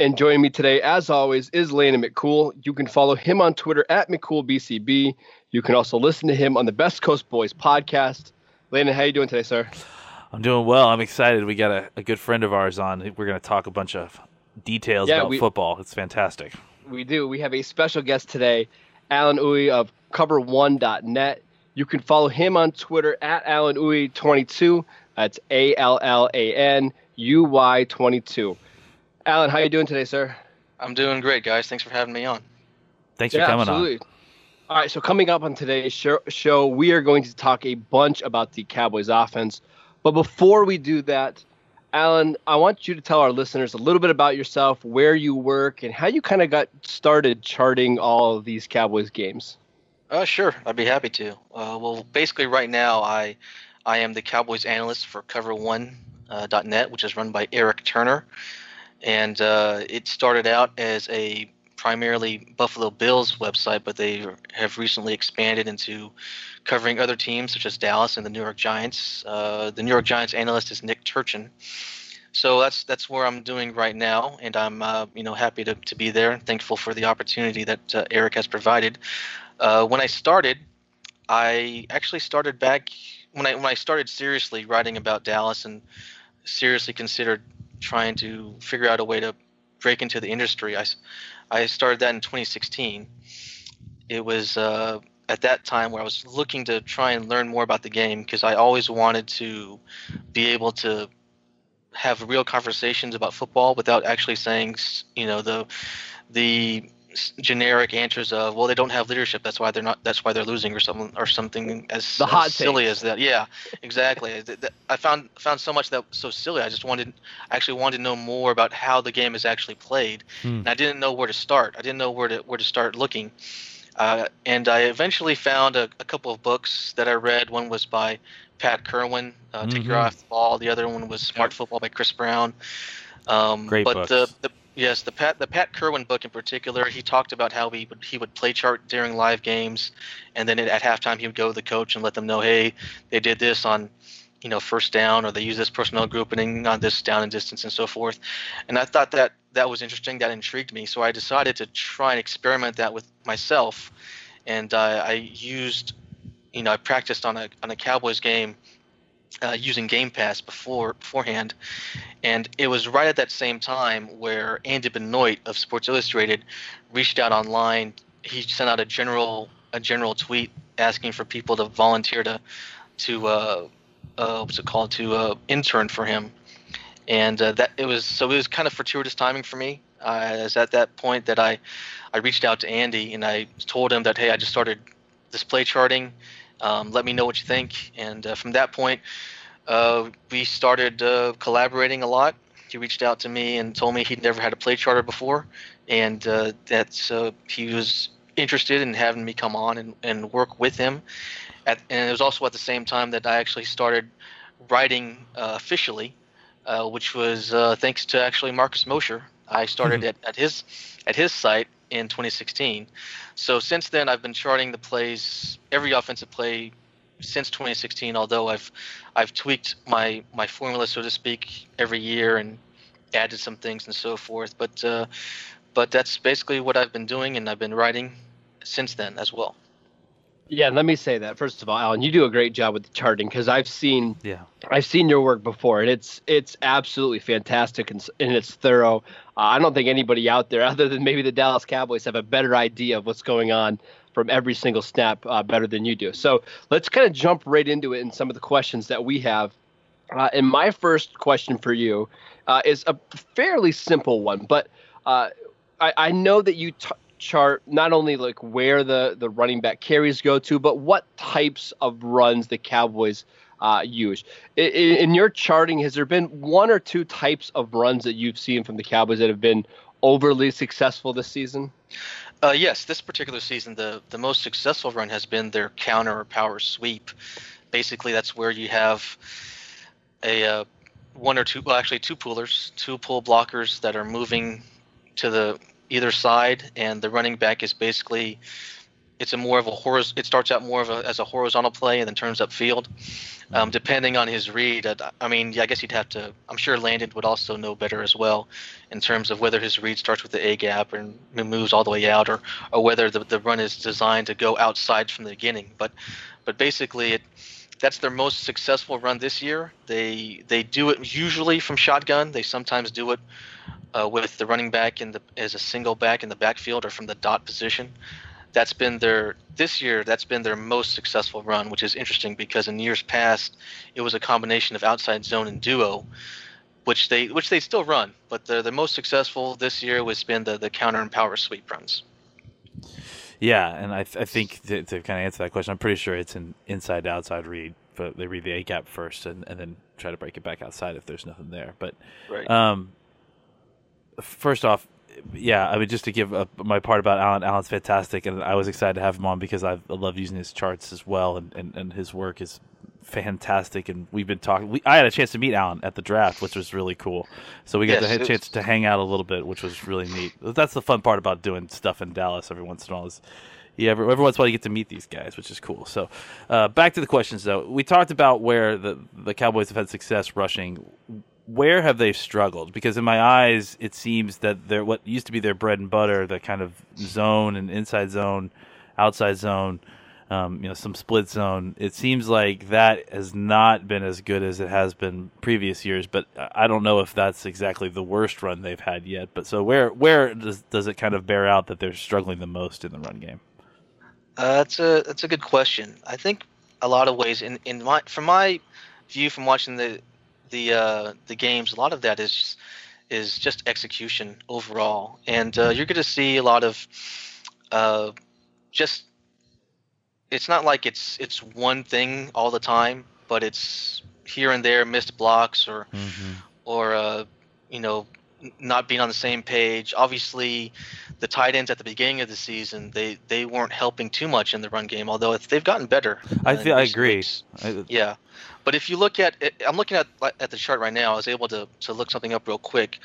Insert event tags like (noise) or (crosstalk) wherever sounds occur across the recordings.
And joining me today, as always, is Landon McCool. You can follow him on Twitter at McCoolBCB. You can also listen to him on the Best Coast Boys podcast. Landon, how are you doing today, sir? I'm doing well. I'm excited. We got a, a good friend of ours on. We're going to talk a bunch of details Yeah, about we- football. It's fantastic. We do. We have a special guest today, Alan Uy of Cover1.net. You can follow him on Twitter at Alan Uy22. That's A L L A N U Y 22. Alan, how are you doing today, sir? I'm doing great, guys. Thanks for having me on. Thanks for coming absolutely. All right, so coming up on today's show, show, we are going to talk a bunch about the Cowboys offense. But before we do that, Alan, I want you to tell our listeners a little bit about yourself, where you work, and how you kind of got started charting all of these Cowboys games. Uh, sure, I'd be happy to. Uh, well, basically, right now, I I am the Cowboys analyst for Cover1.net, which is run by Eric Turner, and uh, it started out as a primarily Buffalo Bills website, but they have recently expanded into covering other teams such as Dallas and the New York Giants. Uh, the New York Giants analyst is Nick Turchin. So that's that's where I'm doing right now, and I'm uh, you know happy to, to be there and thankful for the opportunity that uh, Eric has provided. Uh, when I started, I actually started back when I when I started seriously writing about Dallas and seriously considered trying to figure out a way to break into the industry. I, I started that in 2016. It was uh, at that time where I was looking to try and learn more about the game because I always wanted to be able to have real conversations about football without actually saying, you know, the the generic answers of well they don't have leadership that's why they're not that's why they're losing or something or something as, The as hot silly as that. Yeah exactly. Th- th- i found found so much that was so silly i just wanted I actually wanted to know more about how the game is actually played. Hmm. and i didn't know where to start. I didn't know where to where to start looking. Uh, and i eventually found a, a couple of books that i read. One was by pat kirwan uh, take your Mhm. eye off the ball. The other one was smart football by chris brown. Um, Great but books. the, the yes the pat the pat kirwan book in particular he talked about how he would he would play chart during live games and then at halftime he would go to the coach and let them know hey they did this on you know first down or they use this personnel grouping on this down and distance and so forth. And i thought that that was interesting that intrigued me so i decided to try and experiment that with myself. And uh, i used you know i practiced on a on a cowboys game uh, using game pass before beforehand and it was right at that same time where andy benoit of sports illustrated reached out online he sent out a general a general tweet asking for people to volunteer to to uh, uh, what's it called to uh, intern for him, and uh, that it was so it was kind of fortuitous timing for me. Uh, as at that point that I I reached out to Andy and I told him that hey I just started display charting. Um, let me know what you think, and uh, from that point uh, we started uh, collaborating a lot. He reached out to me and told me he'd never had a play charter before, and uh, that uh, he was interested in having me come on and, and work with him. At, and it was also at the same time that I actually started writing uh, officially, uh, which was uh, thanks to actually Marcus Mosher. I started at, at his at his site in 2016. So since then, I've been charting the plays, every offensive play since 2016. Although I've I've tweaked my my formula, so to speak, every year and added some things and so forth. But uh, but that's basically what I've been doing, and I've been writing since then as well. Yeah, let me say that first of all, Alan, you do a great job with the charting because I've seen Yeah. I've seen your work before, and it's it's absolutely fantastic and, and it's thorough. Uh, I don't think anybody out there, (laughs) other than maybe the Dallas Cowboys, have a better idea of what's going on from every single snap uh, better than you do. So let's kind of jump right into it in some of the questions that we have. Uh, and my first question for you uh, is a fairly simple one, but uh, I, I, know that you t- chart not only like where the the running back carries go to, but what types of runs the Cowboys uh, use. In, in, your charting, has there been one or two types of runs that you've seen from the Cowboys that have been overly successful this season? Uh, yes, this particular season, the the most successful run has been their counter or power sweep. Basically, that's where you have a uh, one or two, well, actually two pullers, two pull blockers that are moving to the either side, and the running back is basically it's a more of a horiz- it starts out more of a, as a horizontal play and then turns upfield um, depending on his read i mean yeah, i guess you'd have to i'm sure landon would also know better as well in terms of whether his read starts with the a gap and moves all the way out or, or whether the, the run is designed to go outside from the beginning. But but basically it that's their most successful run this year. They they do it usually from shotgun. They sometimes do it uh, with the running back in the as a single back in the backfield or from the dot position. That's been their this year. That's been their most successful run, which is interesting because in years past it was a combination of outside zone and duo, which they which they still run. But the the most successful this year was been the the counter and power sweep runs. Yeah, and I, th- I think to, to, kind of answer that question, I'm pretty sure it's an inside to outside read, but they read the A gap first and, and then try to break it back outside if there's nothing there. But right. um, first off, yeah, I mean, just to give a, my part about Alan. Alan's fantastic, and I was excited to have him on because I love using his charts as well, and, and, and his work is fantastic. And we've been talking. We, I had a chance to meet Alan at the draft, which was really cool. So we got yes, the chance to hang out a little bit, which was really neat. That's the fun part about doing stuff in Dallas every once in a while. Is yeah, every, every once in a while you get to meet these guys, which is cool. So, uh, back to the questions though. We talked about where the the Cowboys have had success rushing where have they struggled? Because in my eyes, it seems that they're what used to be their bread and butter, the kind of zone and inside zone, outside zone, um, you know, some split zone. It seems like that has not been as good as it has been previous years. But I don't know if that's exactly the worst run they've had yet. But so where where does does it kind of bear out that they're struggling the most in the run game? Uh, that's a that's a good question. I think a lot of ways in in my from my view from watching the the uh, the games, a lot of that is is just execution overall, and uh, you're going to see a lot of uh, just. It's not like it's it's one thing all the time, but it's here and there missed blocks or mm-hmm. or uh, you know not being on the same page. Obviously, the tight ends at the beginning of the season they they weren't helping too much in the run game, although they've gotten better. I feel I agree. I, yeah, but if you look at I'm looking at at the chart right now. I was able to to look something up real quick.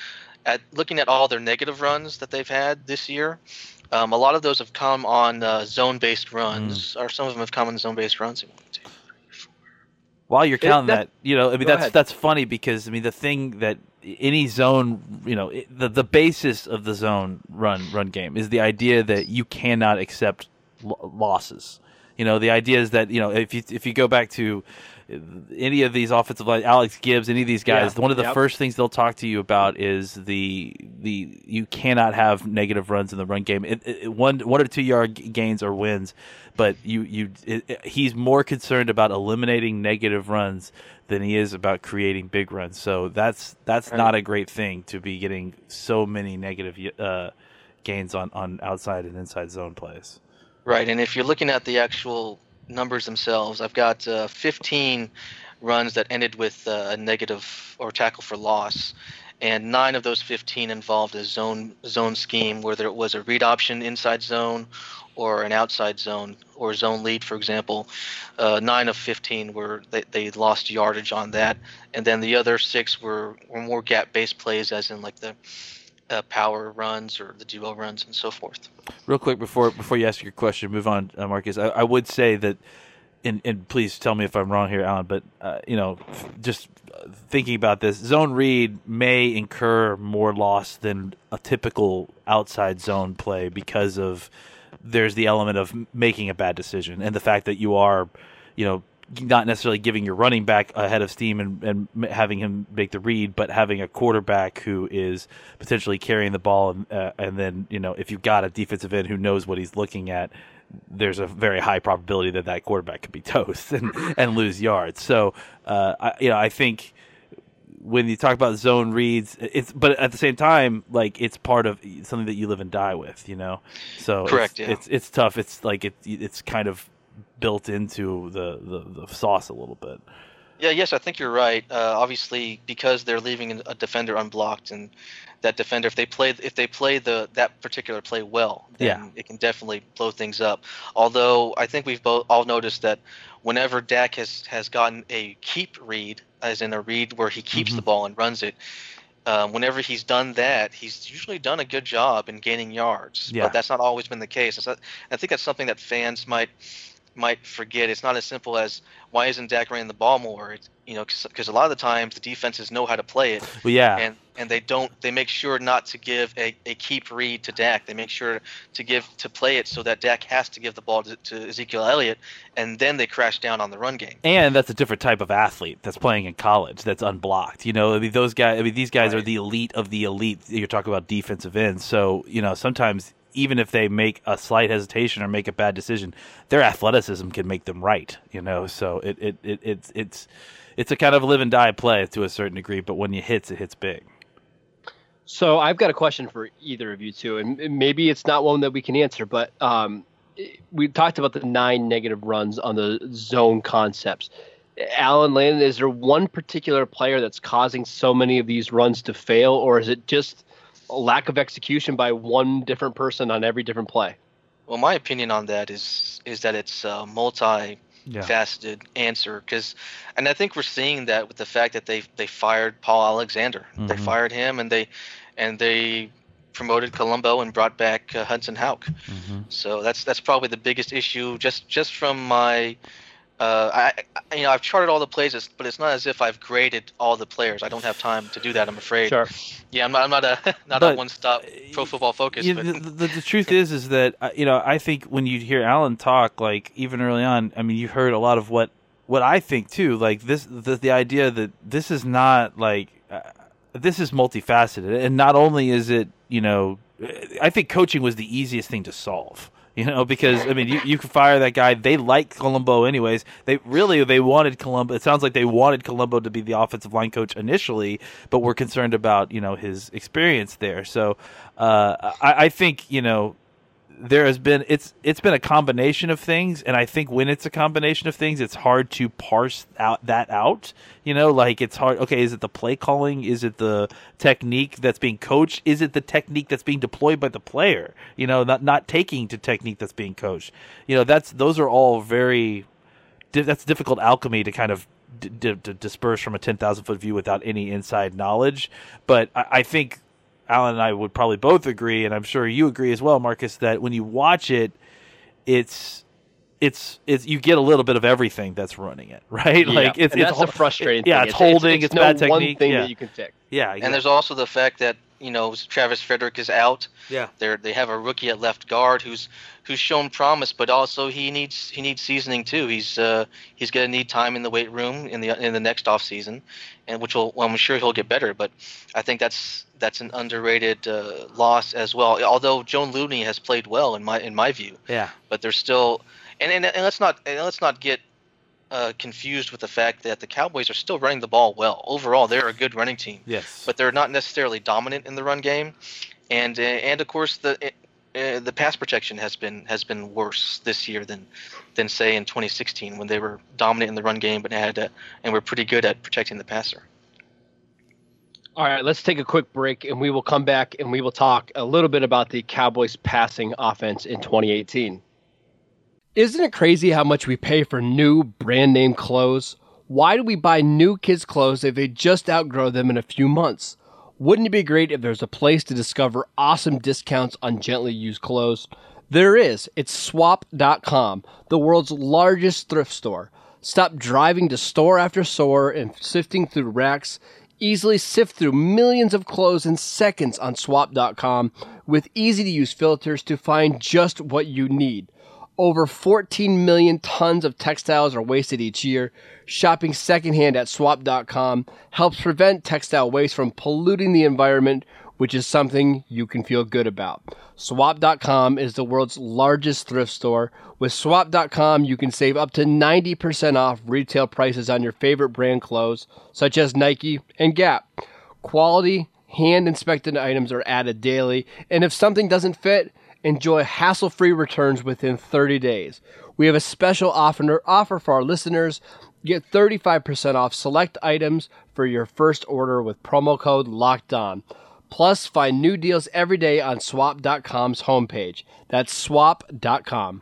At looking at all their negative runs that they've had this year, um, a lot of those have come on uh, zone-based runs, mm. or some of them have come on zone-based runs. While you're counting that, that, you know, I mean, that's ahead. that's funny because I mean, the thing that any zone, you know, the the basis of the zone run run game is the idea that you cannot accept losses. You know, the idea is that you know if you if you go back to any of these offensive line, Alex Gibbs, any of these guys, yeah. one of the yep. first things they'll talk to you about is the the you cannot have negative runs in the run game. It, it, one one or two yard gains or wins, but you you it, he's more concerned about eliminating negative runs than he is about creating big runs. So that's that's right. not a great thing to be getting so many negative uh, gains on on outside and inside zone plays. Right, and if you're looking at the actual numbers themselves, I've got uh, 15 runs that ended with uh, a negative or tackle for loss, and nine of those 15 involved a zone zone scheme, whether it was a read option inside zone or an outside zone or zone lead, for example. Uh, nine of 15 were they, they lost yardage on that, and then the other six were, were more gap-based plays, as in like the uh, power runs or the duo runs and so forth. Real quick before before you ask your question, move on, uh, Marcus. I, I, would say that, and, and please tell me if I'm wrong here, Alan. But uh, you know, just thinking about this, zone read may incur more loss than a typical outside zone play because of there's the element of making a bad decision and the fact that you are, you know, not necessarily giving your running back ahead of steam and, and having him make the read, but having a quarterback who is potentially carrying the ball, and, uh, and then you know if you've got a defensive end who knows what he's looking at, there's a very high probability that that quarterback could be (laughs) toast and, and lose yards. So, uh, I, you know, I think when you talk about zone reads, it's but at the same time, like it's part of something that you live and die with, you know. So Correct, It's, yeah. it's it's tough. It's like it it's kind of built into the the, the sauce a little bit. Yeah, yes, I think you're right. Uh, obviously, because they're leaving a defender unblocked, and that defender, if they play, if they play the that particular play well, then Yeah. it can definitely blow things up. Although I think we've both all noticed that whenever Dak has has gotten a keep read, as in a read where he keeps Mm-hmm. the ball and runs it. Um, whenever he's done that, he's usually done a good job in gaining yards. Yeah. But that's not always been the case. So I think that's something that fans might might forget. It's not as simple as why isn't Dak running the ball more? It's, you know, because a lot of the times the defenses know how to play it, Well, yeah, and and they don't. They make sure not to give a, a keep read to Dak. They make sure to give to play it so that Dak has to give the ball to, to Ezekiel Elliott, and then they crash down on the run game. and that's a different type of athlete that's playing in college that's unblocked. You know, I mean, those guys. I mean, these guys are the elite of the elite. You're talking about defensive ends, so you know sometimes even if they make a slight hesitation or make a bad decision, their athleticism can make them right. You know, so it it, it it's it's it's a kind of live and die play to a certain degree, but when it hits, it hits big. So I've got a question for either of you two, and maybe it's not one that we can answer, but um, we talked about the nine negative runs on the zone concepts. Alan Landon, is there one particular player that's causing so many of these runs to fail, or is it just lack of execution by one different person on every different play? Well, my opinion on that is is that it's a multi Yeah. faceted answer because and I think we're seeing that with the fact that they they fired Paul Alexander. They Mhm. fired him and they and they promoted Colombo and brought back uh, Hudson Houck. Mm-hmm. So that's that's probably the biggest issue just just from my uh, I, I you know I've charted all the plays, but it's not as if I've graded all the players. I don't have time to do that. I'm afraid. Sure. Yeah, I'm not. I'm not a (laughs) not But, a one-stop pro football focus. But the, the, the truth is, is that uh, you know, I think when you hear Alan talk, like even early on, I mean, you heard a lot of what what I think too. Like this, the, the idea that this is not like uh, this is multifaceted, and not only is it, you know, I think coaching was the easiest thing to solve. (laughs) You know, because I mean, you, you can fire that guy. They like Colombo anyways. They really they wanted Colombo. It sounds like they wanted Colombo to be the offensive line coach initially, but were concerned about you know his experience there. So uh, I, I think you know there has been it's it's been a combination of things and i think when it's a combination of things it's hard to parse out that out. You know like it's hard okay is it the play calling? Is it the technique that's being coached? Is it the technique that's being deployed by the player? You know not not taking to technique that's being coached. You know that's those are all very that's difficult alchemy to kind of d- d- disperse from a 10,000 foot view without any inside knowledge. But I, I think Alan and I would probably both agree, and I'm sure you agree as well, Marcus, that when you watch it, it's it's it's you get a little bit of everything that's running it, (laughs) right? Like it's and it's that's hol- the frustrating yeah, thing. it's holding, it's, no bad one technique. thing yeah, that you can fix. yeah, and there's also the fact that you know Travis Frederick is out. yeah, They they have a rookie at left guard who's who's shown promise, but also he needs he needs seasoning too. He's uh, he's gonna need time in the weight room in the in the next off season, and which will well, I'm sure he'll get better. But I think that's that's an underrated uh, loss as well. Although Joe Looney has played well in my in my view, yeah, but there's still and and, and let's not and let's not get uh, confused with the fact that the Cowboys are still running the ball well. Overall, they're a good running team yes, but they're not necessarily dominant in the run game, and uh, and of course the uh, the pass protection has been has been worse this year than than say in 2016 when they were dominant in the run game but had uh, and were pretty good at protecting the passer. All right, let's take a quick break and we will come back and we will talk a little bit about the Cowboys passing offense in 2018. Isn't it crazy how much we pay for new brand name clothes? Why do we buy new kids' clothes if they just outgrow them in a few months? Wouldn't it be great if there's a place to discover awesome discounts on gently used clothes? There is. It's swap.com, the world's largest thrift store. Stop driving to store after store and sifting through racks. Easily sift through millions of clothes in seconds on swap.com with easy to use filters to find just what you need. Over 14 million tons of textiles are wasted each year. Shopping secondhand at swap.com helps prevent textile waste from polluting the environment which is something you can feel good about. Swap.com is the world's largest thrift store. With Swap.com, you can save up to 90% off retail prices on your favorite brand clothes, such as Nike and Gap. Quality, hand inspected items are added daily, and if something doesn't fit, enjoy hassle free returns within 30 days. We have a special offer, offer for our listeners. Get 35% off select items for your first order with promo code LOCKED ON. Plus, find new deals every day on swap.com's homepage. That's swap.com.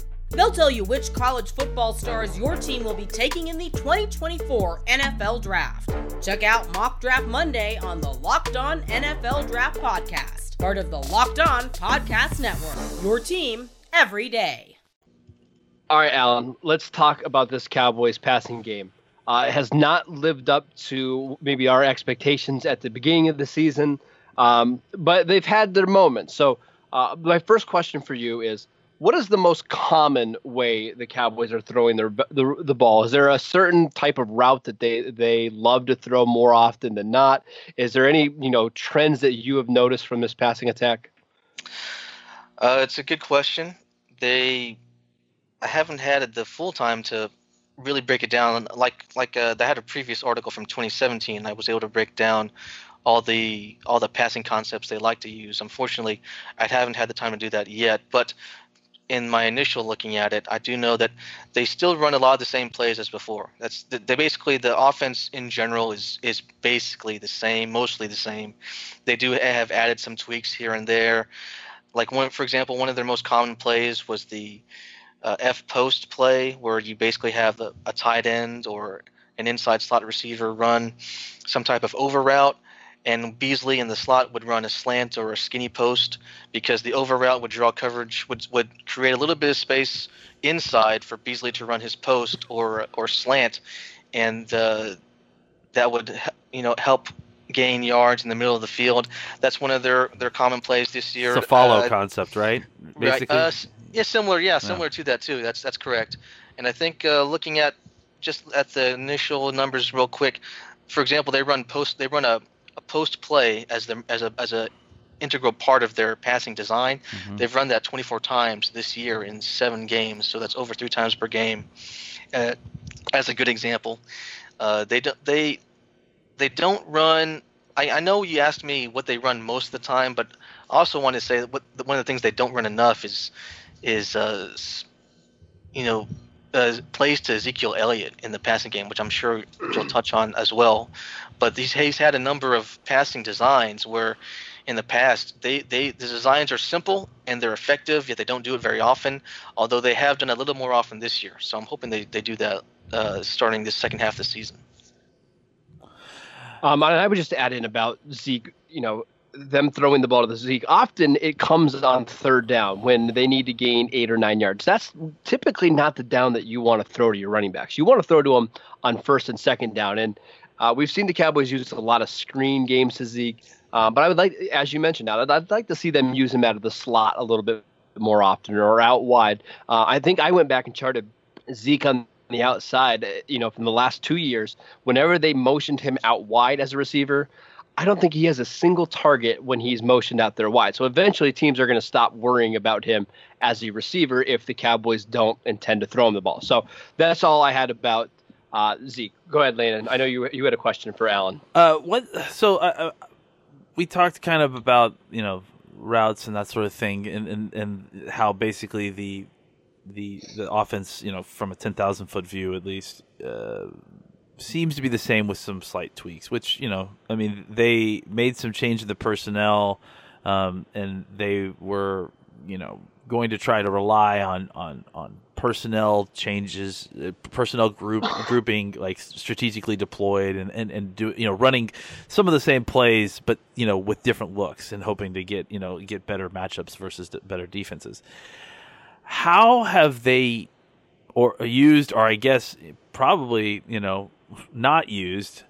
They'll tell you which college football stars your team will be taking in the 2024 NFL Draft. Check out Mock Draft Monday on the Locked On NFL Draft Podcast, part of the Locked On Podcast Network. Your team every day. All right, Alan, let's talk about this Cowboys passing game. Uh, it has not lived up to maybe our expectations at the beginning of the season, um, but they've had their moments. So, uh, my first question for you is what is the most common way the Cowboys are throwing their the, the ball? Is there a certain type of route that they they love to throw more often than not? Is there any you know trends that you have noticed from this passing attack? Uh, it's a good question. They, I haven't had the full time to really break it down. Like like uh, they had a previous article from 2017. I was able to break down all the all the passing concepts they like to use. Unfortunately, I haven't had the time to do that yet. But in my initial looking at it, I do know that they still run a lot of the same plays as before. That's they basically the offense in general is is basically the same, mostly the same. They do have added some tweaks here and there. Like one, for example, one of their most common plays was the uh, F post play, where you basically have a, a tight end or an inside slot receiver run some type of over route and Beasley in the slot would run a slant or a skinny post because the over route would draw coverage would would create a little bit of space inside for Beasley to run his post or or slant, and uh, that would you know help gain yards in the middle of the field. That's one of their their common plays this year. It's a follow uh, concept, right? Basically. Right. Uh, yeah, similar. Yeah, similar yeah. to that too. That's that's correct. And I think uh, looking at just at the initial numbers real quick, for example, they run post. They run a a post play as the as a as a integral part of their passing design. Mm-hmm. They've run that 24 times this year in seven games, so that's over three times per game. Uh, as a good example, uh, they don't they they don't run. I, I know you asked me what they run most of the time, but I also want to say that what one of the things they don't run enough is is uh, you know uh, plays to Ezekiel Elliott in the passing game, which I'm sure you'll touch on as well. But he's, he's had a number of passing designs where in the past they, they the designs are simple and they're effective, yet they don't do it very often. Although they have done a little more often this year, so I'm hoping they, they do that uh, starting this second half of the season. Um, I would just add in about Zeke. You know, them throwing the ball to the Zeke. Often it comes on third down when they need to gain eight or nine yards. That's typically not the down that you want to throw to your running backs. You want to throw to them on first and second down. And uh, we've seen the Cowboys use a lot of screen games to Zeke. Uh, but I would like, as you mentioned, I'd, I'd, like to see them use him out of the slot a little bit more often or out wide. Uh, I think I went back and charted Zeke on the outside, you know, from the last two years. Whenever they motioned him out wide as a receiver, I don't think he has a single target when he's motioned out there wide. So eventually, teams are going to stop worrying about him as a receiver if the Cowboys don't intend to throw him the ball. So that's all I had about uh, Zeke. Go ahead, Landon. I know you you had a question for Alan. Uh, what? So uh, uh, we talked kind of about you know routes and that sort of thing, and and, and how basically the the the offense, you know, from a ten thousand foot view at least, uh, seems to be the same with some slight tweaks, which, you know, I mean, they made some change in the personnel um, and they were, you know, going to try to rely on, on, on personnel changes, uh, personnel group (coughs) grouping, like strategically deployed and, and, and do, you know, running some of the same plays, but, you know, with different looks and hoping to get, you know, get better matchups versus better defenses. How have they or used, or I guess probably, you know, not used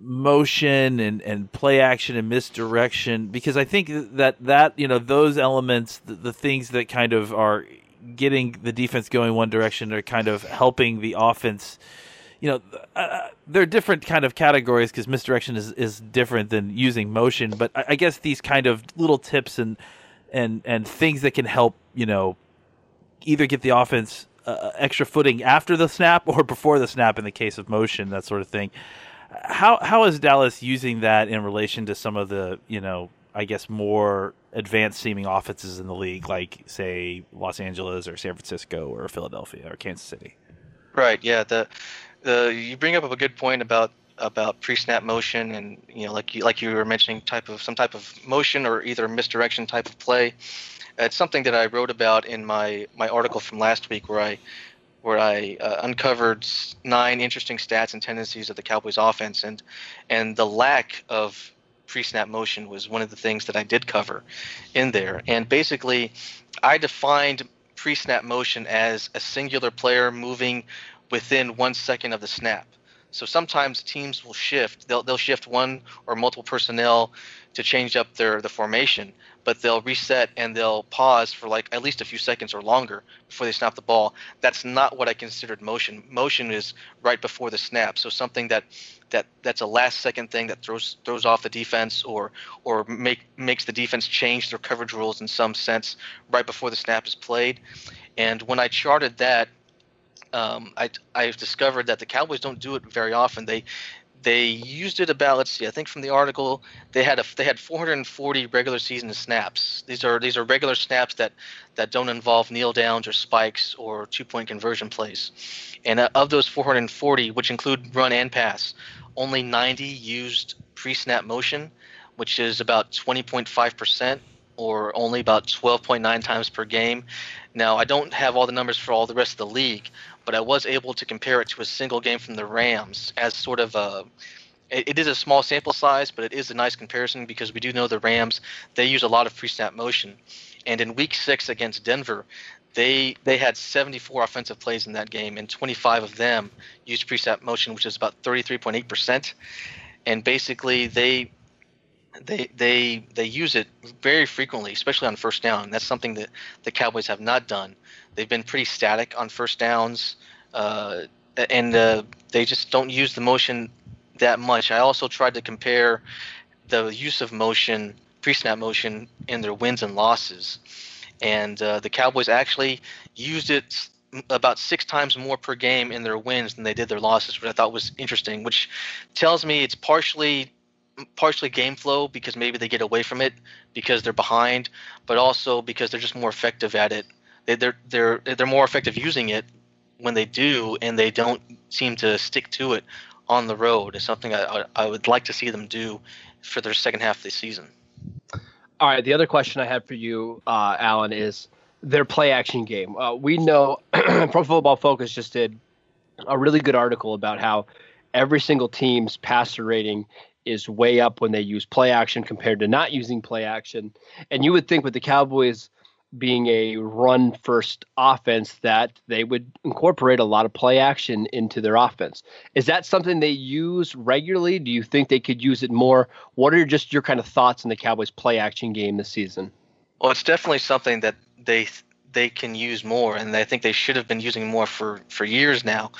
motion and, and play action and misdirection because I think that that you know those elements the, the things that kind of are getting the defense going one direction are kind of helping the offense. You know uh, uh they're different kind of categories because misdirection is, is different than using motion but I, I guess these kind of little tips and and and things that can help you know either get the offense uh, extra footing after the snap or before the snap in the case of motion that sort of thing how how is Dallas using that in relation to some of the you know I guess more advanced seeming offenses in the league, like say Los Angeles or San Francisco or Philadelphia or Kansas City? Right. Yeah. The the you bring up a good point about about pre-snap motion and you know like you like you were mentioning type of some type of motion or either misdirection type of play. It's something that I wrote about in my my article from last week where I where I uh, uncovered nine interesting stats and tendencies of the Cowboys offense, and and the lack of pre-snap motion was one of the things that I did cover in there. And basically, I defined pre-snap motion as a singular player moving within one second of the snap. So sometimes teams will shift. They'll they'll shift one or multiple personnel to change up their the formation, but they'll reset and they'll pause for like at least a few seconds or longer before they snap the ball. That's not what I considered motion. Motion is right before the snap. So something that that that's a last second thing that throws throws off the defense or or make makes the defense change their coverage rules in some sense right before the snap is played. And when I charted that, um, I I've discovered that the Cowboys don't do it very often. They they used it about let's see i think from the article they had a they had 440 regular season snaps. These are these are regular snaps that that don't involve kneel downs or spikes or two point conversion plays. And uh, of those 440 which include run and pass only 90 used pre-snap motion which is about 20.5% or only about 12.9 times per game now i don't have all the numbers for all the rest of the league but I was able to compare it to a single game from the Rams as sort of a. It, it is a small sample size, but it is a nice comparison because we do know the Rams they use a lot of pre-snap motion, and in Week Six against Denver, they they had 74 offensive plays in that game, and 25 of them used pre-snap motion, which is about 33.8 percent. And basically, they they they they use it very frequently, especially on first down. That's something that the Cowboys have not done. They've been pretty static on first downs, uh, and uh, they just don't use the motion that much. I also tried to compare the use of motion, pre-snap motion, in their wins and losses, and uh, the Cowboys actually used it about six times more per game in their wins than they did their losses, which I thought was interesting. Which tells me it's partially partially game flow because maybe they get away from it because they're behind, but also because they're just more effective at it. They, they're they're they're more effective using it when they do, and they don't seem to stick to it on the road. It's something I I would like to see them do for their second half of the season. All right, the other question I had for you, uh, Alan, is their play action game. Uh, we know (clears throat) Pro Football Focus just did a really good article about how every single team's passer rating is way up when they use play action compared to not using play action. And you would think with the Cowboys being a run first offense that they would incorporate a lot of play action into their offense. Is that something they use regularly? Do you think they could use it more? What are just your kind of thoughts on the Cowboys play action game this season? Well, it's definitely something that they they can use more, and I think they should have been using more for for years now.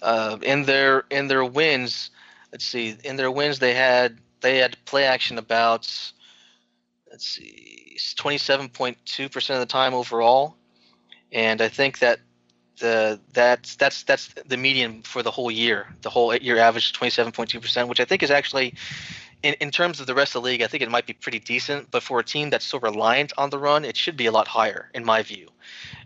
Uh, in their in their wins, let's see, in their wins they had they had play action about let's see, 27.2% of the time overall, and I think that the that's that's that's the median for the whole year. The whole year average 27.2%, which I think is actually in, in terms of the rest of the league, I think it might be pretty decent, but for a team that's so reliant on the run, it should be a lot higher, in my view.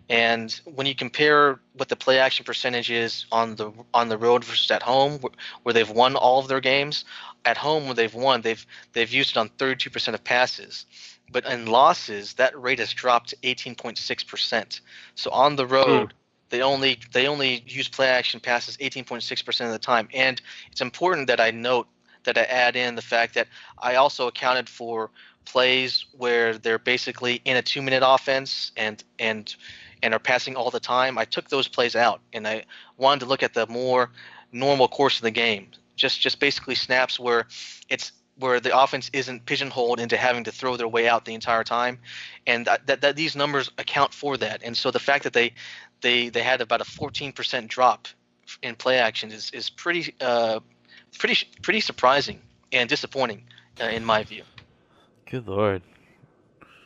And when you compare what the play action percentage is on the on the road versus at home, where, where they've won all of their games, at home where they've won, they've they've used it on 32% of passes. But in losses, that rate has dropped to 18.6%. So on the road, mm. they only they only use play action passes 18.6% of the time. And it's important that I note that I add in the fact that I also accounted for plays where they're basically in a two minute offense and and and are passing all the time. I took those plays out and I wanted to look at the more normal course of the game. just just basically snaps where it's where the offense isn't pigeonholed into having to throw their way out the entire time, and that, that, that these numbers account for that. And so the fact that they they they had about a 14% drop in play action is is pretty uh, pretty pretty surprising and disappointing uh, in my view. Good lord.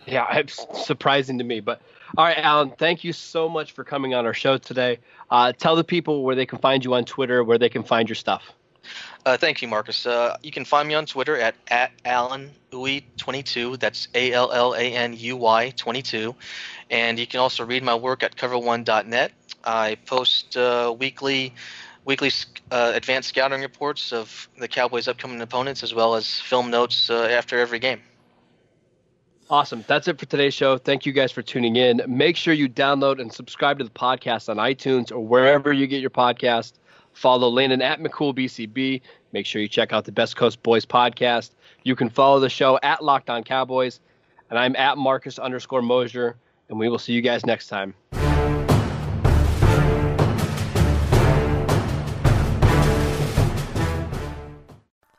Yeah, (laughs) it's surprising to me. But all right, Alan, thank you so much for coming on our show today. Uh, tell the people where they can find you on Twitter, where they can find your stuff. Uh, thank you, Marcus. Uh, you can find me on Twitter at, at AlanUy22. That's A L L A N U Y 22. And you can also read my work at cover1.net. I post uh, weekly weekly uh, advanced scouting reports of the Cowboys' upcoming opponents, as well as film notes uh, after every game. Awesome. That's it for today's show. Thank you guys for tuning in. Make sure you download and subscribe to the podcast on iTunes or wherever you get your podcast. Follow Landon at McCoolBCB. Make sure you check out the Best Coast Boys podcast. You can follow the show at Locked On Cowboys. And I'm at Marcus underscore Mosher. And we will see you guys next time.